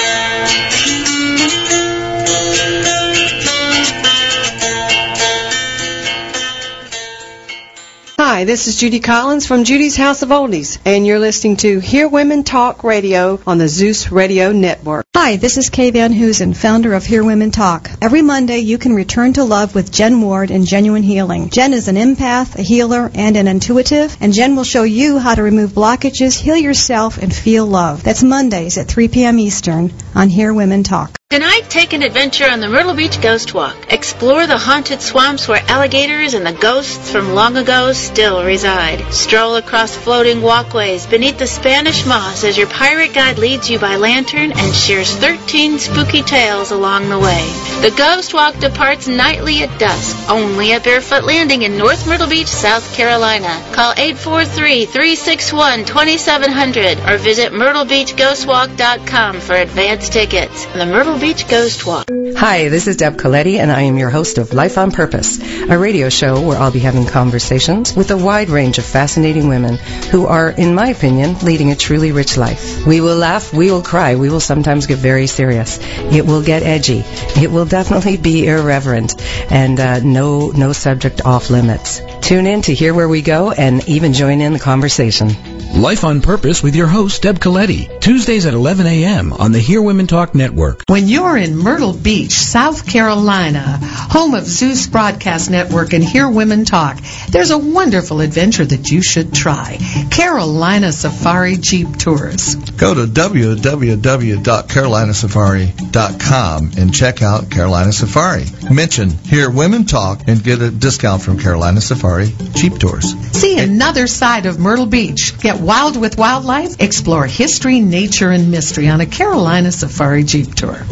Hi, this is Judy Collins from Judy's House of Oldies, and you're listening to Here Women Talk Radio on the Zeus Radio Network. Hi, this is Kay Van Hoosen, founder of Here Women Talk. Every Monday, you can return to love with Jen Ward in Genuine Healing. Jen is an empath, a healer, and an intuitive, and Jen will show you how to remove blockages, heal yourself, and feel love. That's Mondays at 3 p.m. Eastern on Here Women Talk. Tonight, take an adventure on the Myrtle Beach Ghost Walk. Explore the haunted swamps where alligators and the ghosts from long ago still reside. Stroll across floating walkways beneath the Spanish moss as your pirate guide leads you by lantern and shares 13 spooky tales along the way. The Ghost Walk departs nightly at dusk, only at Barefoot Landing in North Myrtle Beach, South Carolina. Call 843-361-2700 or visit myrtlebeachghostwalk.com for advance tickets. The Myrtle Beach Ghost Walk. Hi, this is Deb Coletti, and I am your host of Life on Purpose, a radio show where I'll be having conversations with a wide range of fascinating women who are, in my opinion, leading a truly rich life. We will laugh, we will cry, we will sometimes get very serious. It will get edgy. It will definitely be irreverent, and uh, no no subject off limits. Tune in to hear where we go, and even join in the conversation. Life on Purpose with your host, Deb Coletti. Tuesdays at 11 a.m. on the Here Women Talk Network. When you're in Myrtle Beach, South Carolina, home of Zeus Broadcast Network and Here Women Talk, there's a wonderful adventure that you should try. Carolina Safari Jeep Tours. Go to www.carolinasafari.com and check out Carolina Safari. Mention Here Women Talk and get a discount from Carolina Safari Jeep Tours. See another side of Myrtle Beach. Get wild with wildlife. Explore history, nature, and mystery on a Carolina Safari Jeep Tour.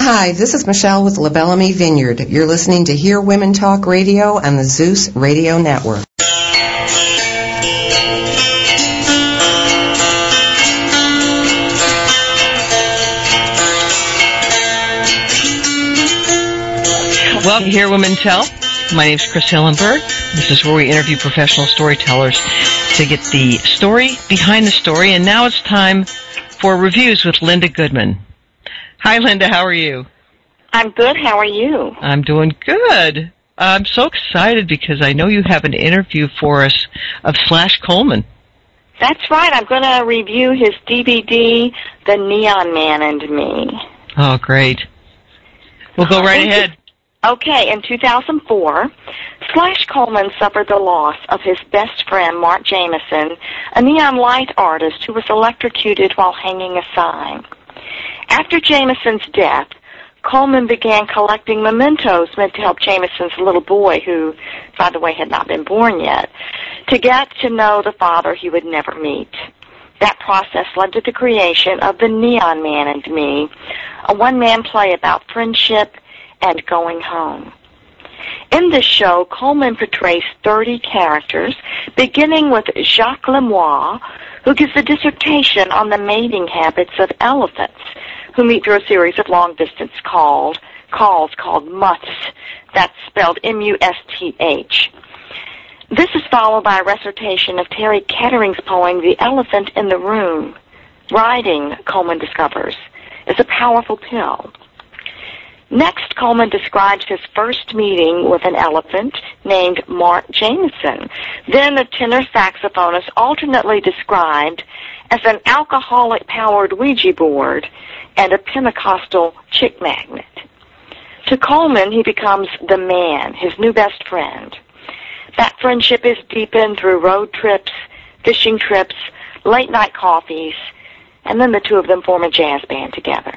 Hi, this is Michelle with La Belle Amie Vineyard. You're listening to Here Women Talk Radio on the Zeus Radio Network. Welcome to Here Women Tell. My name is Chris Hillenberg. This is where we interview professional storytellers to get the story behind the story. And now it's time for reviews with Linda Goodman. Hi, Linda. How are you? I'm good. How are you? I'm doing good. I'm so excited because I know you have an interview for us of Slash Coleman. That's right. I'm going to review his DVD, The Neon Man and Me. Oh, great. We'll go oh, right ahead. Okay, in 2004, Slash Coleman suffered the loss of his best friend, Mark Jameson, a neon light artist who was electrocuted while hanging a sign. After Jameson's death, Coleman began collecting mementos meant to help Jameson's little boy, who, by the way, had not been born yet, to get to know the father he would never meet. That process led to the creation of The Neon Man and Me, a one-man play about friendship and going home. In this show, Coleman portrays 30 characters, beginning with Jacques Lemoyne, who gives a dissertation on the mating habits of elephants, who meet through a series of long-distance calls called musth. That's spelled M-U-S-T-H. This is followed by a recitation of Terry Kettering's poem, The Elephant in the Room. Riding, Coleman discovers, is a powerful pill. Next, Coleman describes his first meeting with an elephant named Mark Jameson, then a tenor saxophonist alternately described as an alcoholic-powered Ouija board and a Pentecostal chick magnet. To Coleman, he becomes the man, his new best friend. That friendship is deepened through road trips, fishing trips, late night coffees, and then the two of them form a jazz band together.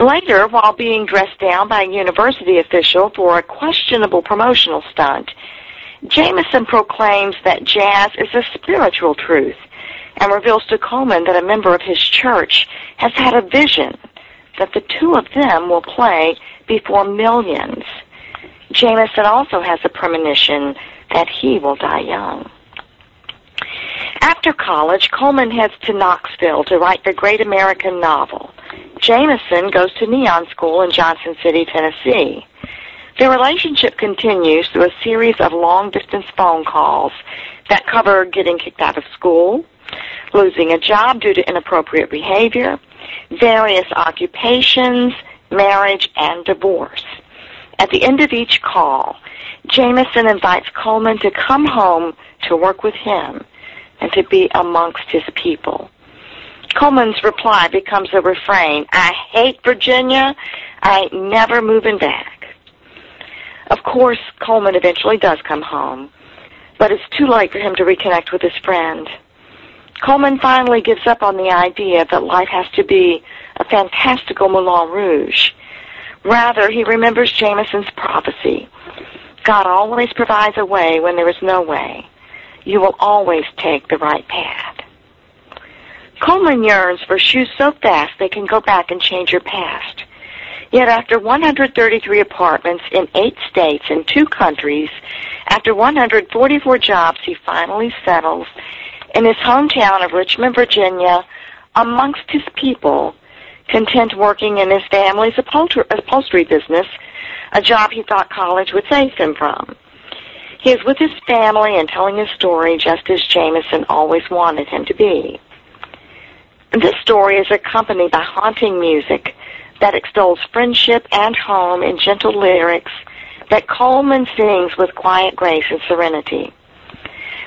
Later, while being dressed down by a university official for a questionable promotional stunt, Jameson proclaims that jazz is a spiritual truth and reveals to Coleman that a member of his church has had a vision that the two of them will play before millions. Jameson also has a premonition that he will die young. After college, Coleman heads to Knoxville to write the great American novel. Jameson goes to Neon School in Johnson City, Tennessee. Their relationship continues through a series of long distance phone calls that cover getting kicked out of school, losing a job due to inappropriate behavior, various occupations, marriage, and divorce. At the end of each call, Jameson invites Coleman to come home to work with him and to be amongst his people. Coleman's reply becomes a refrain I hate Virginia. I ain't never moving back. Of course, Coleman eventually does come home, but it's too late for him to reconnect with his friend. Coleman finally gives up on the idea that life has to be a fantastical Moulin Rouge. Rather, he remembers Jameson's prophecy. God always provides a way when there is no way. You will always take the right path. Coleman yearns for shoes so fast they can go back and change your past. Yet after 133 apartments in eight states and two countries, after 144 jobs, he finally settles in his hometown of Richmond, Virginia, amongst his people, content working in his family's upholstery business, a job he thought college would save him from. He is with his family and telling his story just as Jameson always wanted him to be. This story is accompanied by haunting music that extols friendship and home in gentle lyrics that Coleman sings with quiet grace and serenity.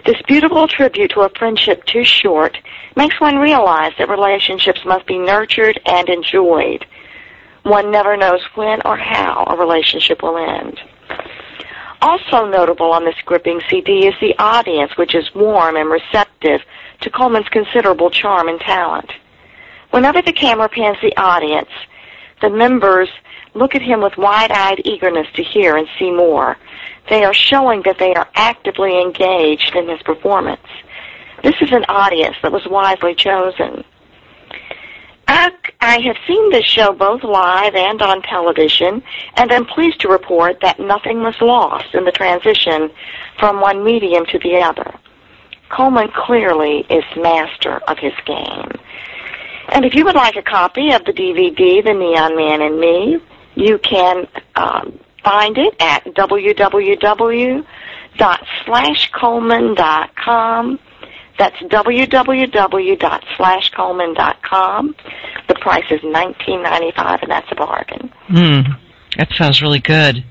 This beautiful tribute to a friendship too short makes one realize that relationships must be nurtured and enjoyed. One never knows when or how a relationship will end. Also notable on this gripping CD is the audience, which is warm and receptive to Coleman's considerable charm and talent. Whenever the camera pans the audience, the members look at him with wide-eyed eagerness to hear and see more. They are showing that they are actively engaged in his performance. This is an audience that was wisely chosen. I, I have seen this show both live and on television, and I'm pleased to report that nothing was lost in the transition from one medium to the other. Coleman clearly is master of his game. And if you would like a copy of the DVD, The Neon Man and Me, you can um, find it at www.slashcoleman.com. That's www.slashcoleman.com. The price is $19.95, and that's a bargain. Hmm. That sounds really good.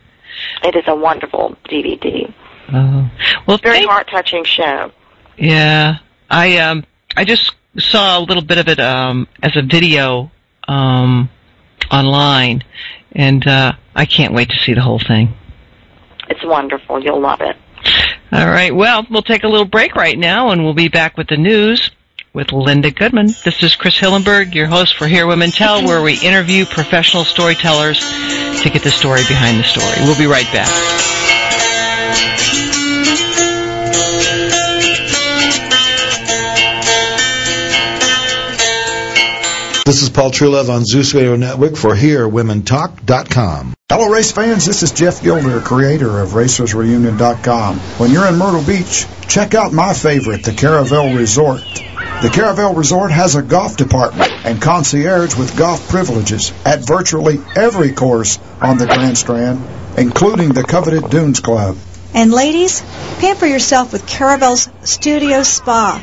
It is a wonderful DVD. Oh. Well, Very thank- heart-touching show. Yeah, I um I just saw a little bit of it um as a video um online, and uh, I can't wait to see the whole thing. It's wonderful. You'll love it. All right, well, we'll take a little break right now, and we'll be back with the news with Linda Goodman. This is Chris Hillenberg, your host for Here Women Tell, where we interview professional storytellers to get the story behind the story. We'll be right back. This is Paul Truelove on Zeus Radio Network for HereWomenTalk.com. Hello, race fans, this is Jeff Gilder, creator of RacersReunion.com. When you're in Myrtle Beach, check out my favorite, the Caravelle Resort. The Caravelle Resort has a golf department and concierge with golf privileges at virtually every course on the Grand Strand, including the coveted Dunes Club. And ladies, pamper yourself with Caravelle's Studio Spa,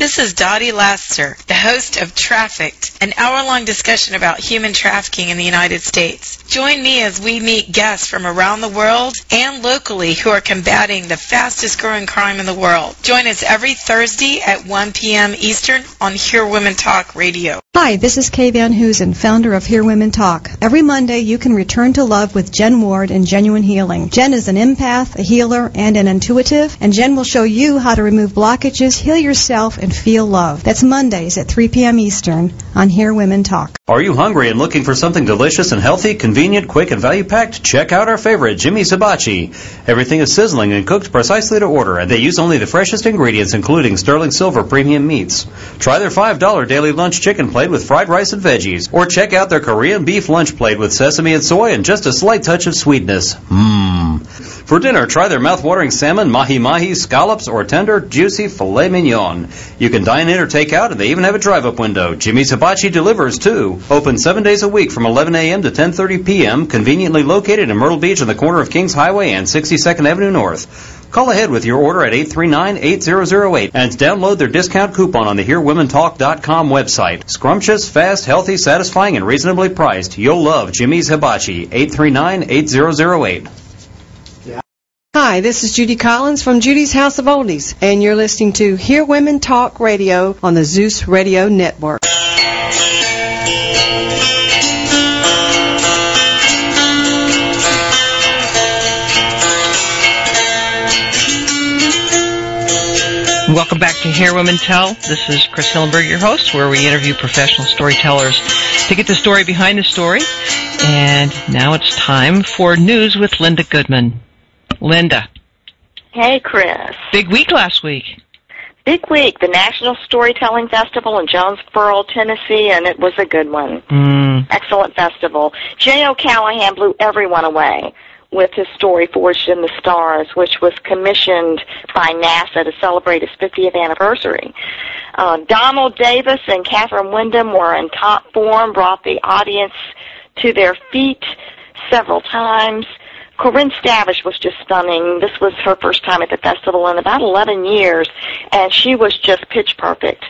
This is Dottie Laster, the host of Trafficked, an hour-long discussion about human trafficking in the United States. Join me as we meet guests from around the world and locally who are combating the fastest growing crime in the world. Join us every Thursday at 1 p.m. Eastern on Here Women Talk Radio. Hi, this is Kay Van Hoosen, founder of Here Women Talk. Every Monday, you can return to love with Jen Ward in Genuine Healing. Jen is an empath, a healer, and an intuitive, and Jen will show you how to remove blockages, heal yourself, and feel love. That's Mondays at 3 p.m. Eastern on Here Women Talk. Are you hungry and looking for something delicious and healthy, convenient, quick, and value packed? Check out our favorite, Jimmy's Hibachi. Everything is sizzling and cooked precisely to order, and they use only the freshest ingredients, including sterling silver premium meats. Try their $5 daily lunch chicken plate with fried rice and veggies, or check out their Korean beef lunch plate with sesame and soy and just a slight touch of sweetness. Mmm. For dinner, try their mouth-watering salmon, mahi-mahi, scallops, or tender, juicy filet mignon. You can dine in or take out, and they even have a drive-up window. Jimmy's Hibachi delivers, too. Open seven days a week from 11 a.m. to 10.30 p.m., conveniently located in Myrtle Beach on the corner of Kings Highway and 62nd Avenue North. Call ahead with your order at 839-8008 and download their discount coupon on the HereWomenTalk.com website. Scrumptious, fast, healthy, satisfying, and reasonably priced. You'll love Jimmy's Hibachi. 839-8008. Hi, this is Judy Collins from Judy's House of Oldies, and you're listening to Here Women Talk Radio on the Zeus Radio Network. Welcome back to Here Women Tell. This is Chris Hillenberg, your host, where we interview professional storytellers to get the story behind the story. And now it's time for news with Linda Goodman. Linda. Hey, Chris. Big week last week. Big week, the National Storytelling Festival in Jonesborough, Tennessee, and it was a good one. Mm. Excellent festival. Jay O'Callahan blew everyone away with his story Forged in the Stars, which was commissioned by NASA to celebrate its 50th anniversary. Uh, Donald Davis and Kathryn Windham were in top form, brought the audience to their feet several times. Corinne Stavish was just stunning. This was her first time at the festival in about 11 years, and she was just pitch perfect.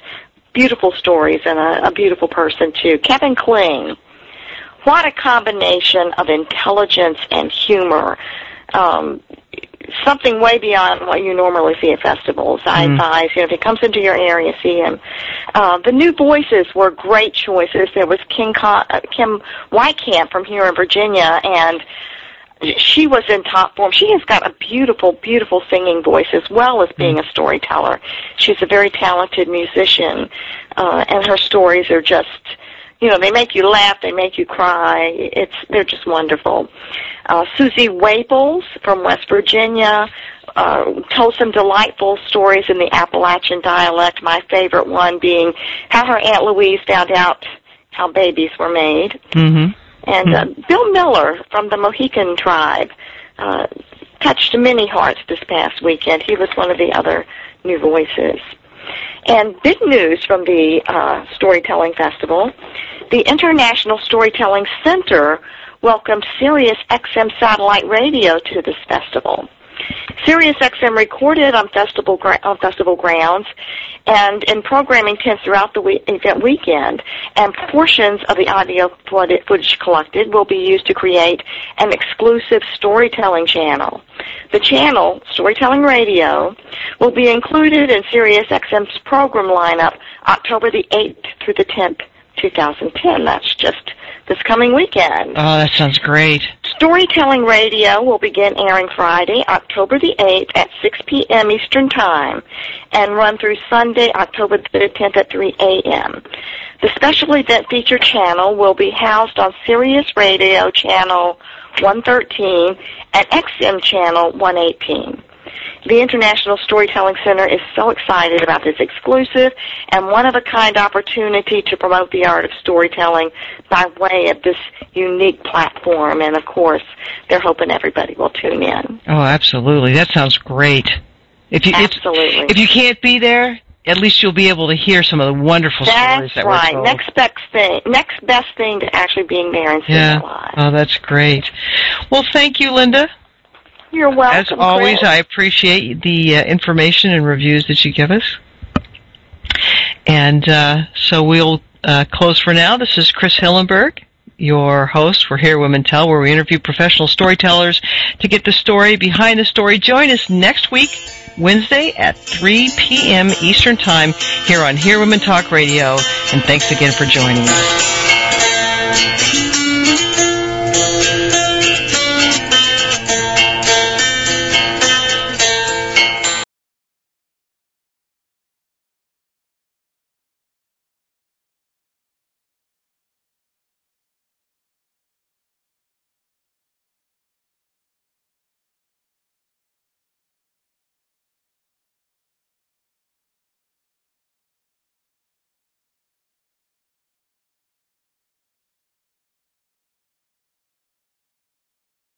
Beautiful stories and a, a beautiful person, too. Kevin Kling. What a combination of intelligence and humor. Um, something way beyond what you normally see at festivals. I Mm. advise, you know, if he comes into your area, see him. Uh, the new voices were great choices. There was King Con- uh, Kim Weitkamp from here in Virginia, and she was in top form. She has got a beautiful, beautiful singing voice as well as being a storyteller. She's a very talented musician, uh, and her stories are just, you know, they make you laugh, they make you cry. It's they're just wonderful. Uh, Suzi Whaples from West Virginia uh, told some delightful stories in the Appalachian dialect. My favorite one being how her Aunt Louise found out how babies were made. Mm-hmm. And uh, Bill Miller from the Mohican tribe uh, touched many hearts this past weekend. He was one of the other new voices. And big news from the uh, Storytelling Festival the International Storytelling Center welcomed Sirius XM satellite radio to this festival. Sirius XM recorded on festival on festival grounds and in programming tents throughout the we- event weekend. And portions of the audio footage collected will be used to create an exclusive storytelling channel. The channel, Storytelling Radio, will be included in Sirius XM's program lineup October the 8th through the 10th, 2010. That's just this coming weekend. Oh, that sounds great. Storytelling Radio will begin airing Friday, October the 8th at 6 p.m. Eastern Time and run through Sunday, October the 10th at 3 a.m. The special event feature channel will be housed on Sirius Radio Channel 113 and XM Channel 118. The International Storytelling Center is so excited about this exclusive and one-of-a-kind opportunity to promote the art of storytelling by way of this unique platform. And of course, they're hoping everybody will tune in. Oh, absolutely. That sounds great. If you Absolutely. if, if you can't be there, at least you'll be able to hear some of the wonderful stories That's that right. were told. Next best thing. Next best thing to actually being there and seeing yeah. it live. Oh, that's great. Well, thank you, Linda. You're welcome. As always, Chris. I appreciate the uh, information and reviews that you give us. And uh, so we'll uh, close for now. This is Chris Hillenberg, your host for Here Women Tell, where we interview professional storytellers to get the story behind the story. Join us next week, Wednesday at 3 p.m. Eastern Time here on Here Women Talk Radio. And thanks again for joining us.